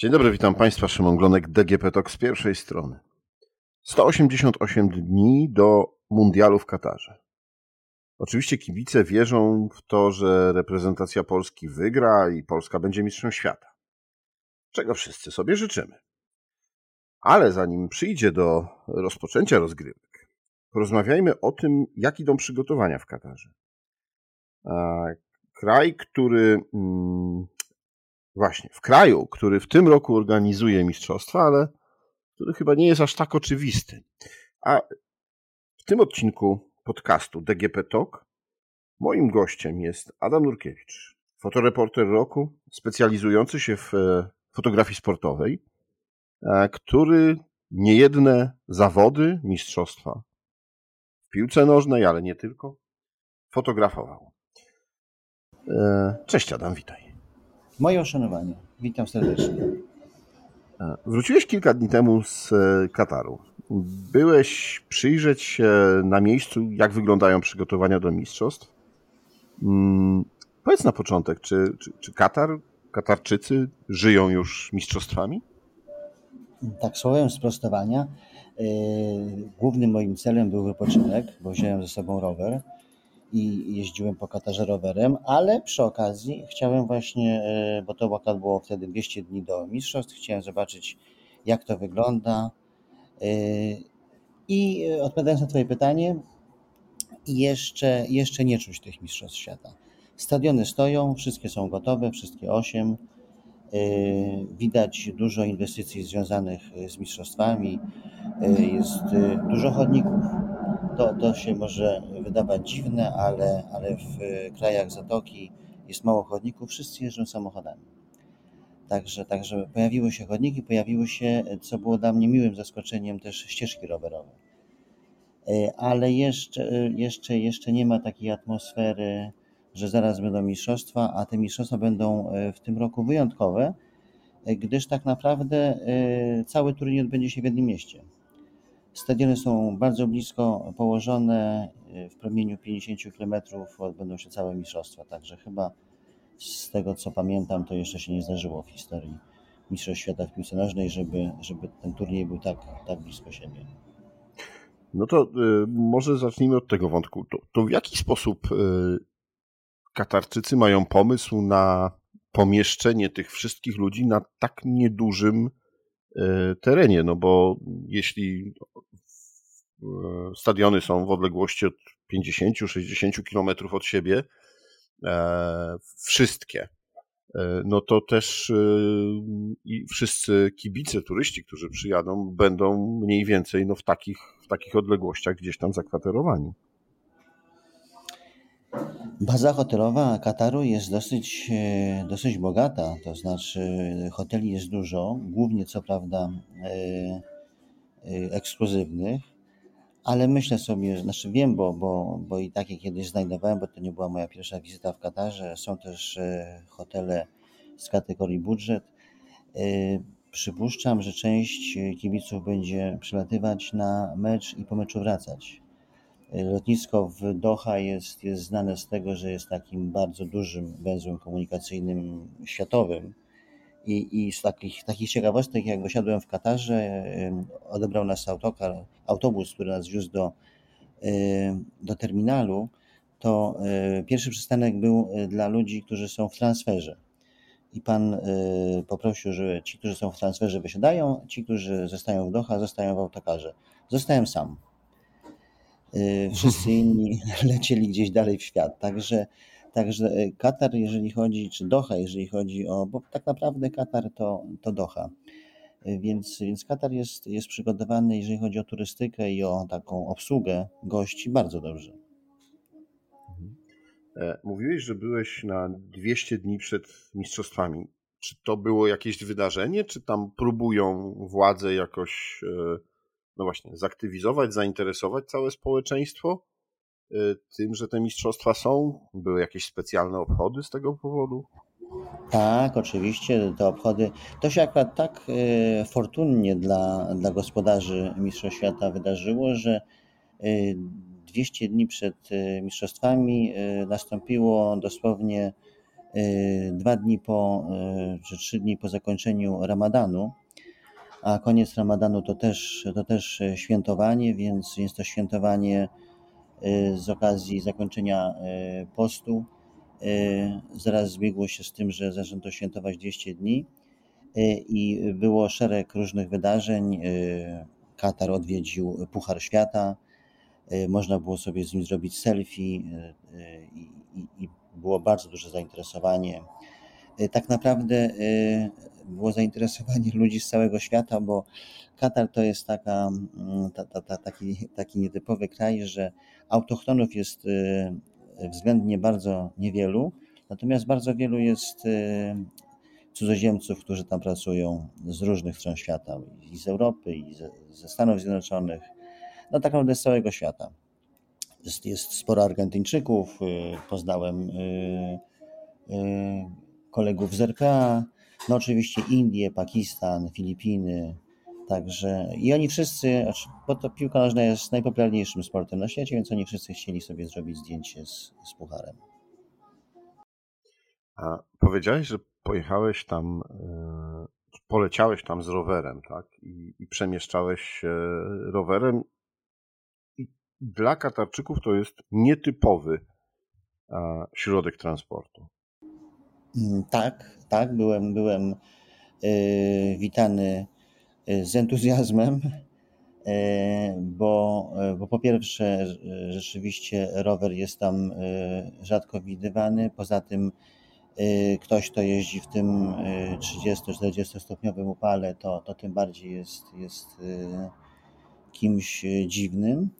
Dzień dobry, witam Państwa. Szymon Glonek, DGP TOK z pierwszej strony. 188 dni do mundialu w Katarze. Oczywiście kibice wierzą w to, że reprezentacja Polski wygra i Polska będzie mistrzem świata. Czego wszyscy sobie życzymy. Ale zanim przyjdzie do rozpoczęcia rozgrywek, porozmawiajmy o tym, jak idą przygotowania w Katarze. Kraj, który mm, Właśnie, w kraju, który w tym roku organizuje mistrzostwa, ale który chyba nie jest aż tak oczywisty. A w tym odcinku podcastu DGP Talk moim gościem jest Adam Nurkiewicz, fotoreporter roku, specjalizujący się w e, fotografii sportowej, e, który niejedne zawody, mistrzostwa w piłce nożnej, ale nie tylko, fotografował. E, cześć Adam, witaj. Moje uszanowanie. Witam serdecznie. E, wróciłeś kilka dni temu z e, Kataru. Byłeś przyjrzeć się na miejscu, jak wyglądają przygotowania do mistrzostw. Hmm, powiedz na początek, czy, czy, czy Katar, Katarczycy żyją już mistrzostwami? Tak, słowem sprostowania. Yy, głównym moim celem był wypoczynek, bo wziąłem ze sobą rower i jeździłem po Katarze rowerem, ale przy okazji chciałem właśnie, e, bo to akurat było wtedy 200 dni do mistrzostw, chciałem zobaczyć jak to wygląda e, i e, odpowiadając na Twoje pytanie, jeszcze, jeszcze nie czuć tych mistrzostw świata. Stadiony stoją, wszystkie są gotowe, wszystkie osiem. Widać dużo inwestycji związanych z mistrzostwami, jest dużo chodników, to, to się może wydawać dziwne, ale, ale w krajach Zatoki jest mało chodników, wszyscy jeżdżą samochodami. Także, także pojawiły się chodniki, pojawiły się, co było dla mnie miłym zaskoczeniem, też ścieżki rowerowe. E, ale jeszcze, jeszcze, jeszcze nie ma takiej atmosfery, że zaraz będą mistrzostwa, a te mistrzostwa będą w tym roku wyjątkowe, gdyż tak naprawdę cały turniej odbędzie się w jednym mieście. Stadiony są bardzo blisko położone. W promieniu 50 km odbędą się całe mistrzostwa, także chyba z tego co pamiętam, to jeszcze się nie zdarzyło w historii Mistrzostw Świata w piłce nożnej, żeby, żeby ten turniej był tak, tak blisko siebie. No to y, może zacznijmy od tego wątku. To, to w jaki sposób y, Katarczycy mają pomysł na pomieszczenie tych wszystkich ludzi na tak niedużym y, terenie? No bo jeśli E, stadiony są w odległości od 50-60 kilometrów od siebie, e, wszystkie, e, no to też i wszyscy kibice, turyści, którzy przyjadą, będą mniej więcej no w, takich, w takich odległościach gdzieś tam zakwaterowani. Baza hotelowa Kataru jest dosyć, dosyć bogata, to znaczy hoteli jest dużo, głównie co prawda ekskluzywnych, ale myślę sobie, znaczy wiem, bo, bo, bo i takie kiedyś znajdowałem, bo to nie była moja pierwsza wizyta w Katarze. Są też e, hotele z kategorii budżet. E, przypuszczam, że część kibiców będzie przylatywać na mecz i po meczu wracać. Lotnisko w Doha jest, jest znane z tego, że jest takim bardzo dużym węzłem komunikacyjnym światowym i, i z takich, takich ciekawostek, jak dosiadłem w Katarze, odebrał nas autokar, autobus, który nas wiózł do, do terminalu, to e, pierwszy przystanek był e, dla ludzi, którzy są w transferze. I pan e, poprosił, że ci, którzy są w transferze, wysiadają, ci, którzy zostają w Doha, zostają w autokarze. Zostałem sam. Wszyscy inni lecieli gdzieś dalej w świat. Także Także e, Katar, jeżeli chodzi, czy Doha, jeżeli chodzi o, bo tak naprawdę Katar to, to Doha. E, więc, więc Katar jest, jest przygotowany, jeżeli chodzi o turystykę i o taką obsługę gości, bardzo dobrze. E, mówiłeś, że byłeś na 200 dni przed mistrzostwami. Czy to było jakieś wydarzenie, czy tam próbują władze jakoś, no właśnie, zaktywizować, zainteresować całe społeczeństwo? Y, tym, że te mistrzostwa są? Były jakieś specjalne obchody z tego powodu? Tak, oczywiście, te obchody. To się akurat tak y, fortunnie dla, dla gospodarzy Mistrzostw Świata wydarzyło, że 200 y, dni przed mistrzostwami nastąpiło dosłownie dwa dni po, czy trzy dni po zakończeniu ramadanu, a koniec ramadanu to też, to też świętowanie, więc jest to świętowanie z okazji zakończenia postu. Zaraz zbiegło się z tym, że zaczęto świętować 200 dni i było szereg różnych wydarzeń. Katar odwiedził Puchar Świata, można było sobie z nim zrobić selfie i, i było bardzo duże zainteresowanie. Tak naprawdę było zainteresowanie ludzi z całego świata, bo Katar to jest taka, mm, ta, ta, ta, taki, taki nietypowy kraj, że autochtonów jest względnie bardzo niewielu, natomiast bardzo wielu jest cudzoziemców, którzy tam pracują z różnych stron świata, i z Europy, i ze, ze Stanów Zjednoczonych, no tak naprawdę z całego świata. Jest, jest sporo Argentyńczyków, y, poznałem y, y, kolegów z RPA, no oczywiście Indie, Pakistan, Filipiny, także i oni wszyscy, znaczy, bo to piłka nożna jest najpopularniejszym sportem na świecie, więc oni wszyscy chcieli sobie zrobić zdjęcie z, z pucharem. A powiedziałeś, że pojechałeś tam, e, poleciałeś tam z rowerem, tak? I, i przemieszczałeś się rowerem. I dla Katarczyków to jest nietypowy środek transportu. Mm, tak, tak, byłem, byłem yy, witany e, z entuzjazmem, yy, bo, bo po pierwsze rzeczywiście rower jest tam rzadko widywany, poza tym Y, ktoś, kto jeździ w tym 30-40 y, stopniowym upale, to, to tym bardziej jest, jest y, kimś dziwnym.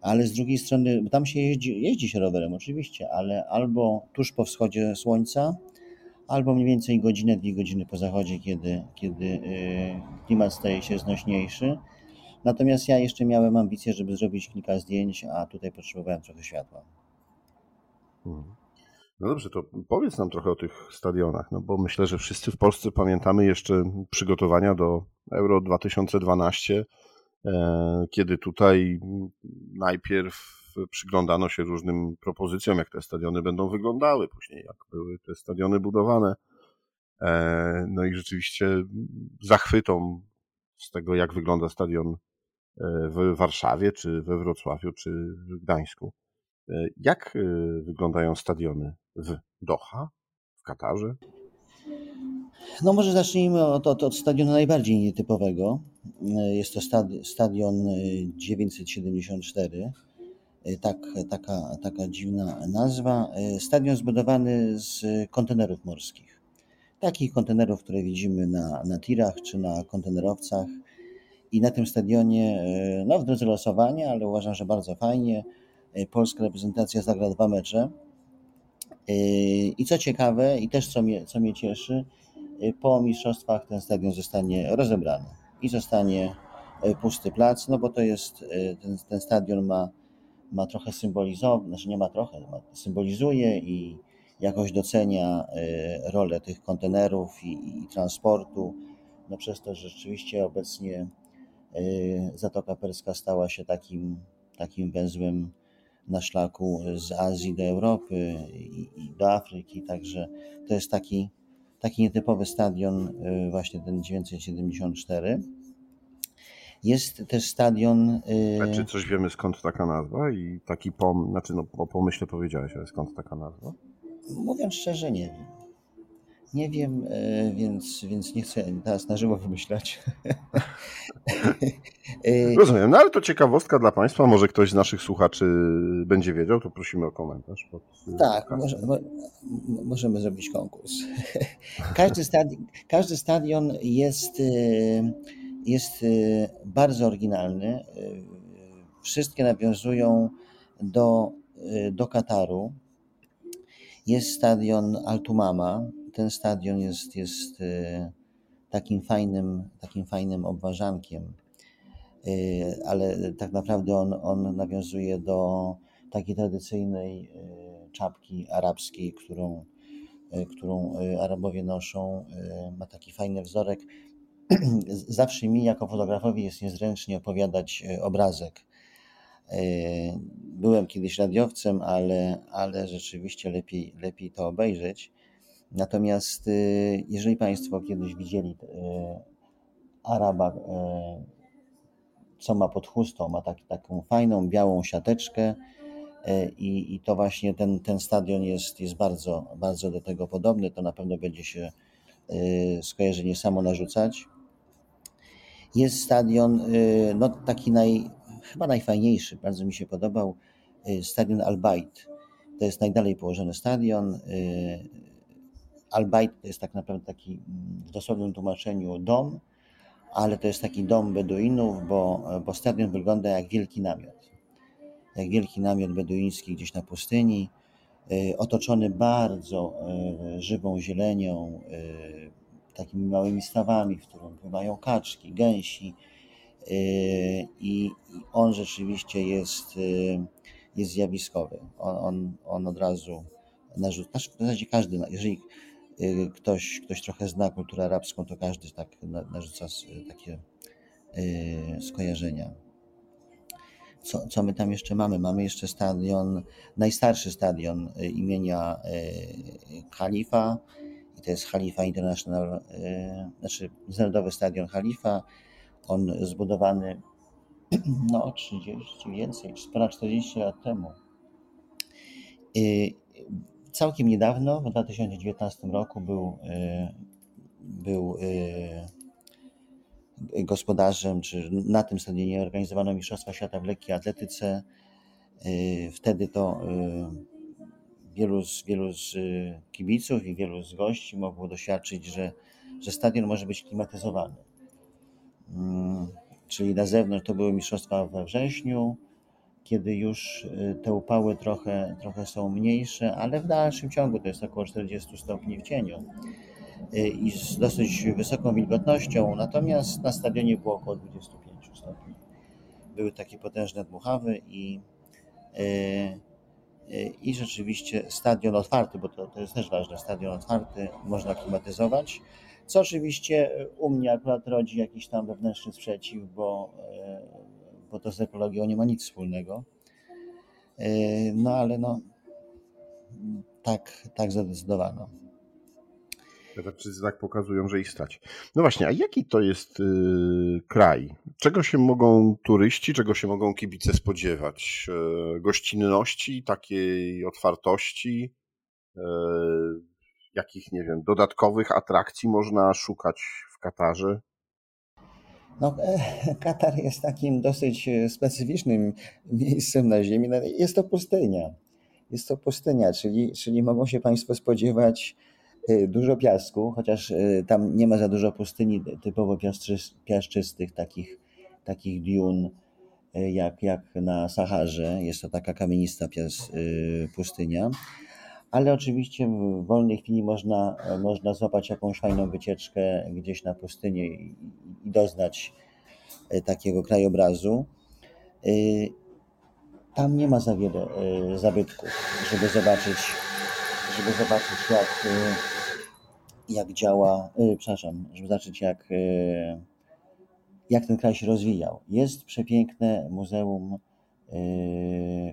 Ale z drugiej strony, bo tam się jeździ, jeździ się rowerem oczywiście, ale albo tuż po wschodzie słońca, albo mniej więcej godzinę, dwie godziny po zachodzie, kiedy, kiedy klimat staje się znośniejszy. Natomiast ja jeszcze miałem ambicje, żeby zrobić kilka zdjęć, a tutaj potrzebowałem trochę światła. Mhm. No dobrze, to powiedz nam trochę o tych stadionach, no bo myślę, że wszyscy w Polsce pamiętamy jeszcze przygotowania do Euro 2012, e, kiedy tutaj najpierw przyglądano się różnym propozycjom, jak te stadiony będą wyglądały, później jak były te stadiony budowane. E, no i rzeczywiście zachwytom z tego, jak wygląda stadion e, w Warszawie, czy we Wrocławiu, czy w Gdańsku. Jak wyglądają stadiony w Doha, w Katarze? No może zacznijmy od, od, od stadionu najbardziej nietypowego. Jest to stadion 974. Tak, taka, taka dziwna nazwa. Stadion zbudowany z kontenerów morskich. Takich kontenerów, które widzimy na, na tirach czy na kontenerowcach. I na tym stadionie, no w drodze losowania, ale uważam, że bardzo fajnie, polska reprezentacja zagra dwa mecze I co ciekawe, i też co mnie, co mnie cieszy, po mistrzostwach ten stadion zostanie rozebrany i zostanie pusty plac, no bo to jest, ten, ten stadion ma, ma trochę symbolizować, znaczy nie ma trochę, ma, symbolizuje i jakoś docenia rolę tych kontenerów i, i transportu, no przez to, że rzeczywiście obecnie Zatoka Perska stała się takim, takim węzłem na szlaku z Azji do Europy i, do Afryki, także to jest taki, taki nietypowy stadion, y, właśnie ten 974. Jest też stadion. Y, A czy coś wiemy skąd taka nazwa i taki pom, znaczy no po pomyśle powiedziałeś, ale skąd taka nazwa? Mówiąc szczerze, nie wiem. Nie wiem, e, więc, więc nie chcę teraz na żywo wymyślać. E, Rozumiem, no ale to ciekawostka dla Państwa. Może ktoś z naszych słuchaczy będzie wiedział, to prosimy o komentarz. Pod tak, może, możemy zrobić konkurs. Każdy stadion, każdy stadion jest, jest bardzo oryginalny. Wszystkie nawiązują do, do Kataru. Jest stadion Altumama, ten stadion jest, jest takim fajnym, takim fajnym obwarzankiem, e, ale tak naprawdę on, on nawiązuje do takiej tradycyjnej czapki arabskiej, którą, którą Arabowie noszą. Ma taki fajny wzorek. Zawsze mi jako fotografowi jest niezręcznie opowiadać obrazek. Byłem kiedyś radiowcem, ale, ale rzeczywiście lepiej, lepiej to obejrzeć. Natomiast jeżeli Państwo kiedyś widzieli Araba, co ma pod chustą, ma tak, taką fajną białą siateczkę, i, i to właśnie ten, ten stadion jest, jest bardzo, bardzo do tego podobny. To na pewno będzie się skojarzenie samo narzucać. Jest stadion, no taki naj, chyba najfajniejszy, bardzo mi się podobał, stadion Al-Bait. To jest najdalej położony stadion. Al-Bait to jest tak naprawdę taki w dosłownym tłumaczeniu dom, ale to jest taki dom Beduinów, bo, bo stadion wygląda jak wielki namiot. Jak wielki namiot beduiński gdzieś na pustyni, otoczony bardzo żywą zielenią, takimi małymi stawami, w którym pływają kaczki, gęsi. I on rzeczywiście jest, jest zjawiskowy. On, on, on od razu narzuca, w zasadzie każdy, jeżeli ktoś, ktoś trochę zna kulturę arabską, to każdy tak narzuca takie skojarzenia. Co, co my tam jeszcze mamy? Mamy jeszcze stadion, najstarszy stadion imienia Khalifa, i to jest Khalifa International, znaczy Międzynarodowy Stadion Khalifa. On zbudowany no 30 więcej, ponad 40 lat temu. Całkiem niedawno, w 2019 roku, był, był gospodarzem, czy na tym stadionie organizowano Mistrzostwa Świata w lekkiej atletyce. Wtedy to wielu z, wielu z kibiców i wielu z gości mogło doświadczyć, że, że stadion może być klimatyzowany. Mm, czyli na zewnątrz to były mistrzostwa we wrześniu, kiedy już te upały trochę, trochę są mniejsze, ale w dalszym ciągu to jest około 40 stopni w cieniu i z dosyć wysoką wilgotnością, natomiast na stadionie było około 25 stopni. Były takie potężne dmuchawy i, i rzeczywiście stadion otwarty, bo to, to jest też ważne, stadion otwarty, można klimatyzować, co oczywiście u mnie akurat rodzi jakiś tam wewnętrzny sprzeciw, bo, bo to z ekologią nie ma nic wspólnego. No ale no, tak, tak zadecydowano. Katarczycy tak pokazują, że ich stać. No właśnie, a jaki to jest yy, kraj? Czego się mogą turyści, czego się mogą kibice spodziewać? Yy, gościnności, takiej otwartości? Yy, jakich, nie wiem, dodatkowych atrakcji można szukać w Katarze? No, Katar jest takim dosyć specyficznym miejscem na Ziemi. No, jest to pustynia. Jest to pustynia, czyli, czyli mogą się Państwo spodziewać dużo piasku, chociaż tam nie ma za dużo pustyni typowo piaszczystych, takich, takich dun jak, jak na Saharze. Jest to taka kamienista pias, pustynia. Ale oczywiście w wolnej chwili można, można złapać jakąś fajną wycieczkę gdzieś na pustynię i, i doznać takiego krajobrazu. Tam nie ma za wiele zabytków, żeby zobaczyć, żeby zobaczyć jak, jak działa, przepraszam, żeby zobaczyć jak, jak ten kraj się rozwijał. Jest przepiękne muzeum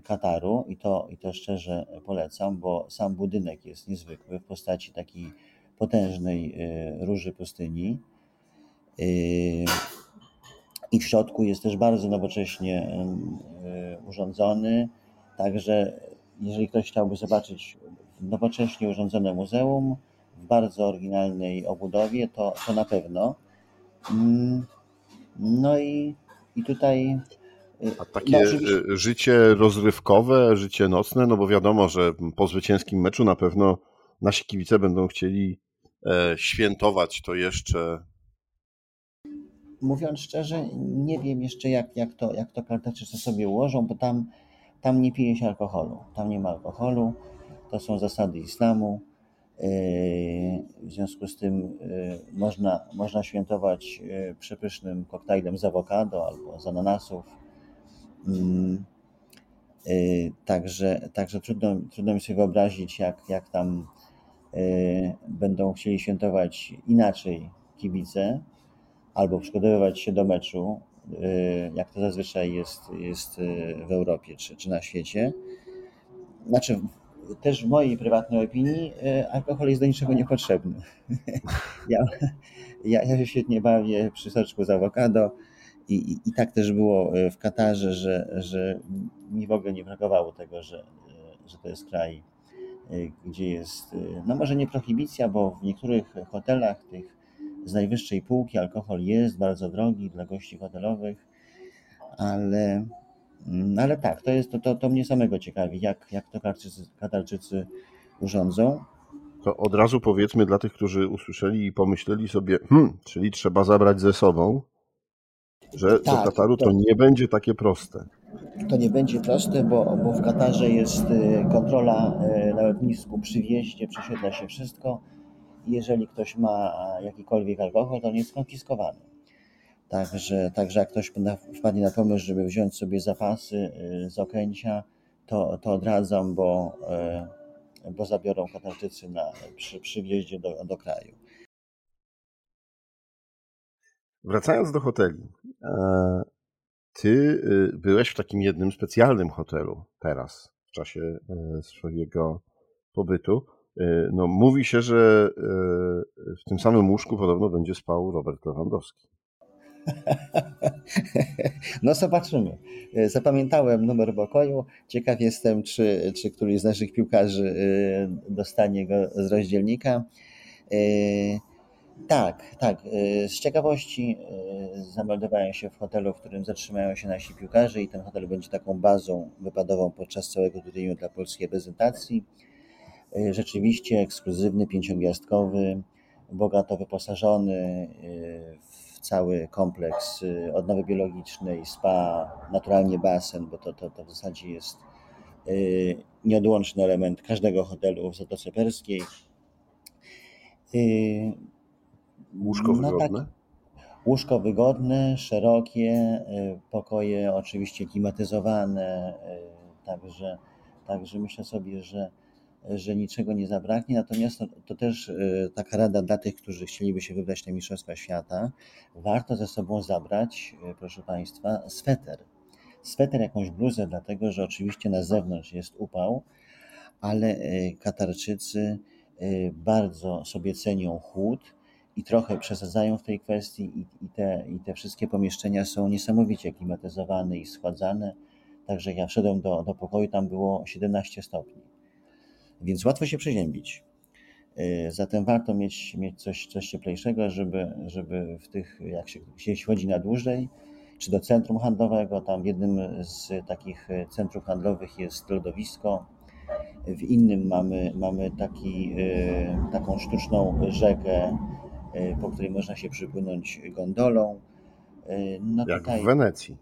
Kataru i to, i to szczerze polecam, bo sam budynek jest niezwykły w postaci takiej potężnej róży pustyni. I w środku jest też bardzo nowocześnie urządzony. Także jeżeli ktoś chciałby zobaczyć nowocześnie urządzone muzeum w bardzo oryginalnej obudowie, to, to na pewno. No i, i tutaj. A takie no, oczywiście... życie rozrywkowe, życie nocne, no bo wiadomo, że po zwycięskim meczu na pewno nasi kibice będą chcieli e, świętować to jeszcze. Mówiąc szczerze, nie wiem jeszcze jak, jak to, jak to Kartaczycy sobie ułożą, bo tam, tam nie pije się alkoholu. Tam nie ma alkoholu. To są zasady islamu. W związku z tym można, można świętować przepysznym koktajlem z awokado albo z ananasów. Także, także trudno, trudno mi sobie wyobrazić, jak, jak tam będą chcieli świętować inaczej kibice albo przygotowywać się do meczu, jak to zazwyczaj jest, jest w Europie czy, czy na świecie. Znaczy, też w mojej prywatnej opinii alkohol jest do niczego niepotrzebny. Ja, ja, ja się świetnie bawię przy soczku z awokado i, i, i tak też było w Katarze, że, że mi w ogóle nie brakowało tego, że, że to jest kraj, gdzie jest, no może nie prohibicja, bo w niektórych hotelach tych z najwyższej półki alkohol jest bardzo drogi dla gości hotelowych, ale, ale tak, to, jest, to, to, to mnie samego ciekawi, jak, jak to Katarczycy, Katarczycy urządzą. To od razu powiedzmy dla tych, którzy usłyszeli i pomyśleli sobie, hmm, czyli trzeba zabrać ze sobą, że tak, do Kataru to, to nie będzie takie proste. To nie będzie proste, bo, bo w Katarze jest y, kontrola y, na lotnisku przy wjeździe, prześwietla się wszystko. Jeżeli ktoś ma jakikolwiek alkohol, to on jest skonfiskowany. Także, także jak ktoś wpadnie na pomysł, żeby wziąć sobie zapasy y, z Okęcia, to, to odradzam, bo, bo zabiorą Katarczycy na, przy, przy wjeździe do, do kraju. Wracając do hoteli, e, ty y, byłeś w takim jednym specjalnym hotelu teraz, w czasie e, swojego pobytu. E, no, mówi się, że w tym samym łóżku podobno będzie spał Robert Lewandowski. No zobaczymy. Zapamiętałem numer pokoju. Ciekaw jestem, czy, czy któryś z naszych piłkarzy dostanie go z rozdzielnika. Tak, tak. Y, z ciekawości zameldowałem się w hotelu, w którym zatrzymają się nasi piłkarze i ten hotel będzie taką bazą wypadową podczas całego turnieju dla polskiej reprezentacji. Rzeczywiście ekskluzywny, pięciogwiazdkowy, bogato wyposażony w cały kompleks odnowy biologicznej, spa, naturalnie basen, bo to, to, to w zasadzie jest nieodłączny element każdego hotelu w Zatoce Perskiej. Łóżko no wygodne? Tak. Łóżko wygodne, szerokie, y, pokoje oczywiście klimatyzowane, y, także, także myślę sobie, że, że niczego nie zabraknie. Natomiast to, to też y, taka rada dla tych, którzy chcieliby się wybrać na Mistrzostwa Świata. Warto ze sobą zabrać, proszę Państwa, sweter. Sweter, jakąś bluzę, dlatego że oczywiście na zewnątrz jest upał, ale Katarczycy bardzo sobie cenią chłód i trochę przesadzają w tej kwestii i, i, te, i te wszystkie pomieszczenia są niesamowicie klimatyzowane i schładzane. Także jak wszedłem do, do pokoju, tam było 17 stopni. Więc łatwo się przeziębić. Y, zatem warto mieć, mieć coś, coś cieplejszego, żeby, żeby w tych, jak się gdzieś chodzi na dłużej, czy do centrum handlowego, tam w jednym z takich centrów handlowych jest lodowisko, w innym mamy, mamy taki, y, taką sztuczną rzekę E, po której można się przypłynąć gondolą. No Jak tutaj, w Wenecji.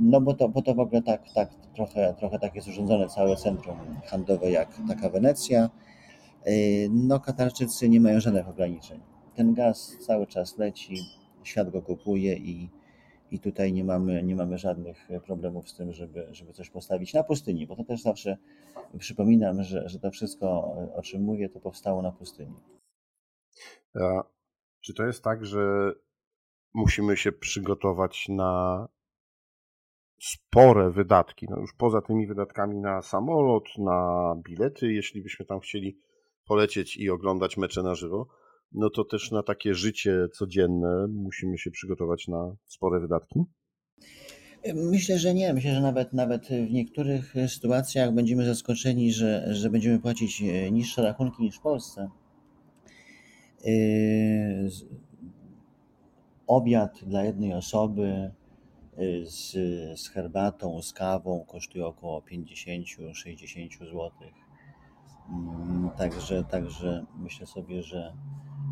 No bo to, bo to w ogóle tak, tak trochę, trochę tak jest urządzone całe centrum handlowe jak taka Wenecja. E, no Katarczycy nie mają żadnych ograniczeń. Ten gaz cały czas leci, świat go kupuje i, i tutaj nie mamy, nie mamy żadnych problemów z tym, żeby, żeby coś postawić na pustyni, bo to też zawsze przypominam, że, że to wszystko, o czym mówię, to powstało na pustyni. Czy to jest tak, że musimy się przygotować na spore wydatki, no już poza tymi wydatkami na samolot, na bilety, jeśli byśmy tam chcieli polecieć i oglądać mecze na żywo, no to też na takie życie codzienne musimy się przygotować na spore wydatki? Myślę, że nie. Myślę, że nawet, nawet w niektórych sytuacjach będziemy zaskoczeni, że, że będziemy płacić niższe rachunki niż w Polsce. Yy, obiad dla jednej osoby z, z herbatą, z kawą kosztuje około 50-60 zł. Mm, także, także myślę sobie, że,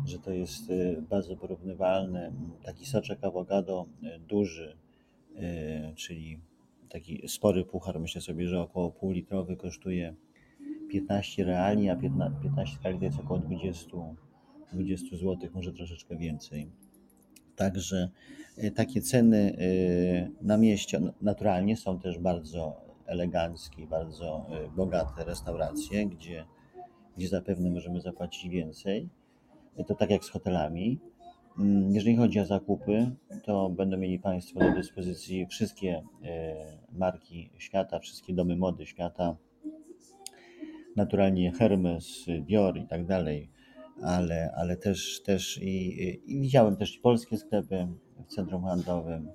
że to jest yy, bardzo porównywalne. Taki soczek awokado duży, czyli taki spory puchar, myślę sobie, że około pół litrowy kosztuje 15 reali, a 15 reali to jest około 20 20 zł, może troszeczkę więcej. Także takie ceny e, na mieście naturalnie są też bardzo eleganckie, bardzo e, bogate restauracje, gdzie, gdzie zapewne możemy zapłacić więcej. To tak jak z hotelami. Mm, jeżeli chodzi o zakupy, to będą mieli Państwo do dyspozycji wszystkie marki świata, wszystkie domy mody świata naturalnie Hermes, Dior i tak dalej, ale, ale też, też i, i widziałem też polskie sklepy centrum handlowym.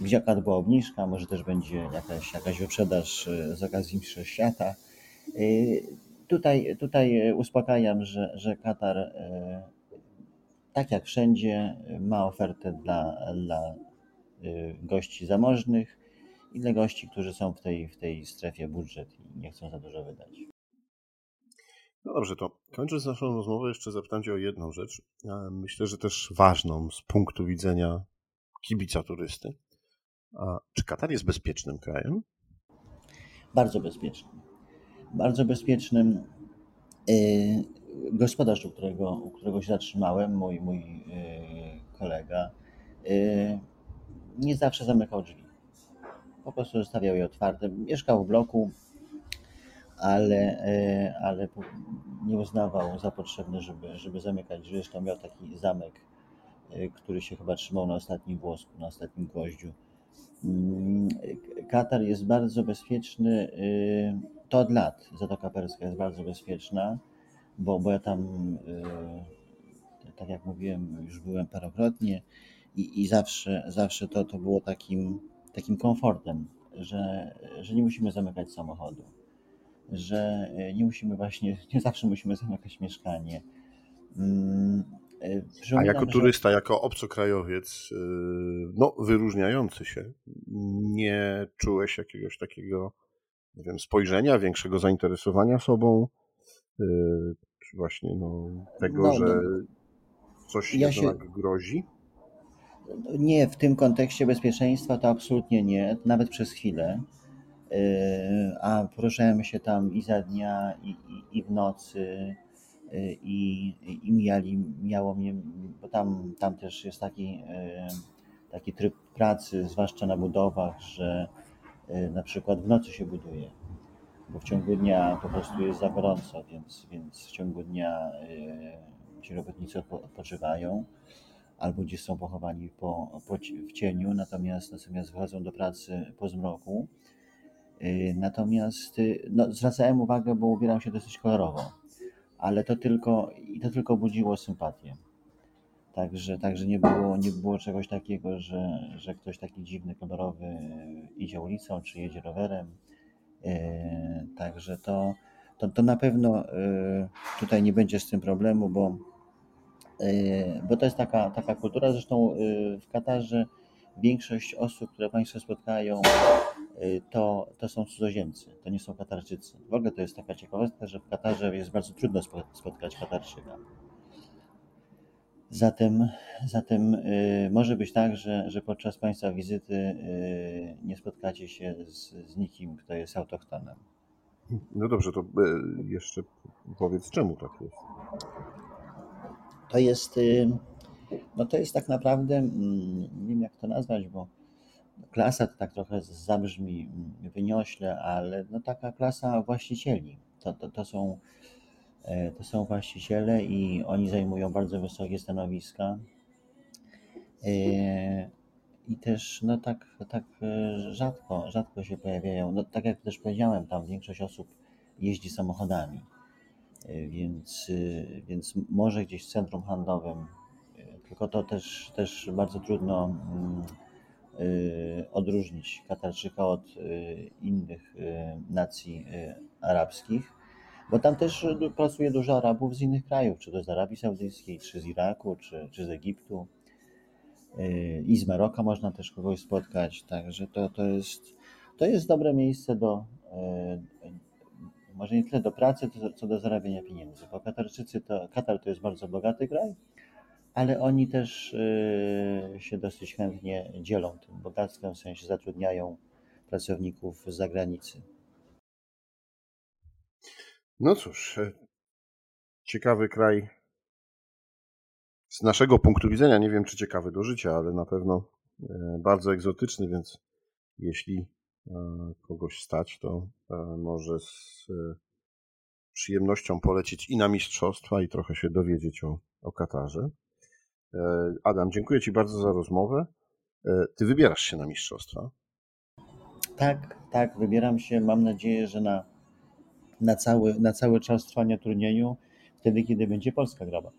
Jaka była obniżka, może też będzie jakaś, jakaś wyprzedaż e, z okazji Mistrzostw Świata. E, tutaj, tutaj uspokajam, że, że Katar, e, tak jak wszędzie, ma ofertę dla, dla gości zamożnych i dla gości, którzy są w tej, w tej strefie budżet i nie chcą za dużo wydać. No dobrze, to kończąc naszą rozmowę, jeszcze zapytam Cię o jedną rzecz. Myślę, że też ważną z punktu widzenia kibica turysty. Czy Katar jest bezpiecznym krajem? Bardzo bezpiecznym. Bardzo bezpiecznym. Y, gospodarz, u którego, u którego się zatrzymałem, mój, mój y, kolega, y, nie zawsze zamykał drzwi. Po prostu zostawiał je otwarte. Mieszkał w bloku, ale, ale nie uznawał za potrzebne, żeby, żeby zamykać drzwi. Zresztą miał taki zamek, który się chyba trzymał na ostatnim włosku, na ostatnim gwoździu Mm, Katar jest bardzo bezpieczny. Y, to od lat Zatoka Perska jest bardzo bezpieczna, bo, bo ja tam, y, tak jak mówiłem, już byłem parokrotnie i, i zawsze, zawsze to, to było takim, takim komfortem, że, że nie musimy zamykać samochodu, że nie musimy właśnie, nie zawsze musimy zamykać mieszkanie. Y, A jako turysta, jako obcokrajowiec, y, no, wyróżniający się, nie czułeś jakiegoś takiego, nie wiem, spojrzenia, większego zainteresowania sobą, y, czy właśnie no, tego, no, że no. coś ja się... grozi? Nie, w tym kontekście bezpieczeństwa to absolutnie nie, nawet przez chwilę. A poruszałem się tam i za dnia, i, i, i w nocy i, i mijali, miało mnie, bo tam, tam też jest taki, e, taki tryb pracy, zwłaszcza na budowach, że e, na przykład w nocy się buduje, bo w ciągu dnia po prostu jest za gorąco, więc, więc w ciągu dnia e, ci robotnicy odpoczywają albo gdzieś są pochowani po, po, w cieniu, natomiast, natomiast wychodzą do pracy po zmroku. Natomiast no, zwracałem uwagę, bo ubieram się dosyć kolorowo ale to tylko, i to tylko budziło sympatię. Także, także nie, było, nie było czegoś takiego, że, że ktoś taki dziwny, kolorowy idzie ulicą czy jedzie rowerem. E, także to, to, to na pewno e, tutaj nie będzie z tym problemu, bo, e, bo to jest taka, taka kultura. Zresztą w Katarze większość osób, które Państwo spotkają, to, to są cudzoziemcy, to nie są Katarczycy. W ogóle to jest taka ciekawostka, że w Katarze jest bardzo trudno spotkać Katarczyka. Zatem, zatem y, może być tak, że, że podczas Państwa wizyty y, nie spotkacie się z, z nikim, kto jest autochtonem. No dobrze, to jeszcze powiedz, czemu tak jest? To jest no to jest tak naprawdę, mm, nie wiem jak to nazwać, bo klasa to tak trochę zabrzmi mm, wyniośle, ale no taka klasa właścicieli. To, to, to, są, e, to są właściciele i oni zajmują bardzo wysokie stanowiska. E, I też no tak, tak e, rzadko, rzadko się pojawiają. No, tak jak też powiedziałem, tam większość osób jeździ samochodami. Więc, więc może gdzieś w centrum handlowym tylko to też, też bardzo trudno mm, odróżnić Katarczyka od y, innych y, nacji arabskich, bo tam też pracuje dużo Arabów z innych krajów, czy to z Arabii Saudyjskiej, czy z Iraku, czy, czy z Egiptu. I z Maroka można też kogoś spotkać, także to, to, jest, to jest dobre miejsce do, może nie tyle do pracy, co do zarabiania pieniędzy, bo Katarczycy to, Katar to jest bardzo bogaty kraj, ale oni też y, się dosyć chętnie dzielą tym bogactwem, w sensie zatrudniają pracowników z zagranicy. No cóż, e, ciekawy kraj z naszego punktu widzenia, nie wiem czy ciekawy do życia, ale na pewno e, bardzo egzotyczny, więc jeśli e, kogoś stać, to może z przyjemnością polecieć i na mistrzostwa i trochę się dowiedzieć o, o Katarze. E, Adam, dziękuję Ci bardzo za rozmowę. E, ty wybierasz się na mistrzostwa? Tak, tak, wybieram się. Mam nadzieję, że na na cały, na cały czas trwania turnieju, wtedy, kiedy będzie Polska grała.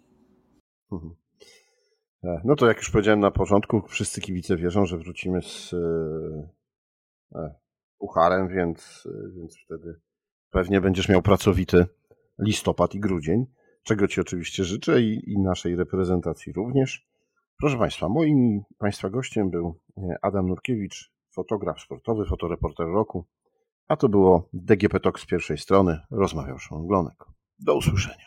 Mhm. E, no to jak już powiedziałem na początku, wszyscy kibice wierzą, że wrócimy z e, e, pucharem, więc, więc wtedy pewnie będziesz miał pracowity listopad i grudzień, czego Ci oczywiście życzę i, i naszej reprezentacji również. Proszę Państwa, moim Państwa gościem był Adam Nurkiewicz, fotograf sportowy, fotoreporter roku, a to było DGP Talk z pierwszej strony. Rozmawiał Szymon Glonek. Do usłyszenia.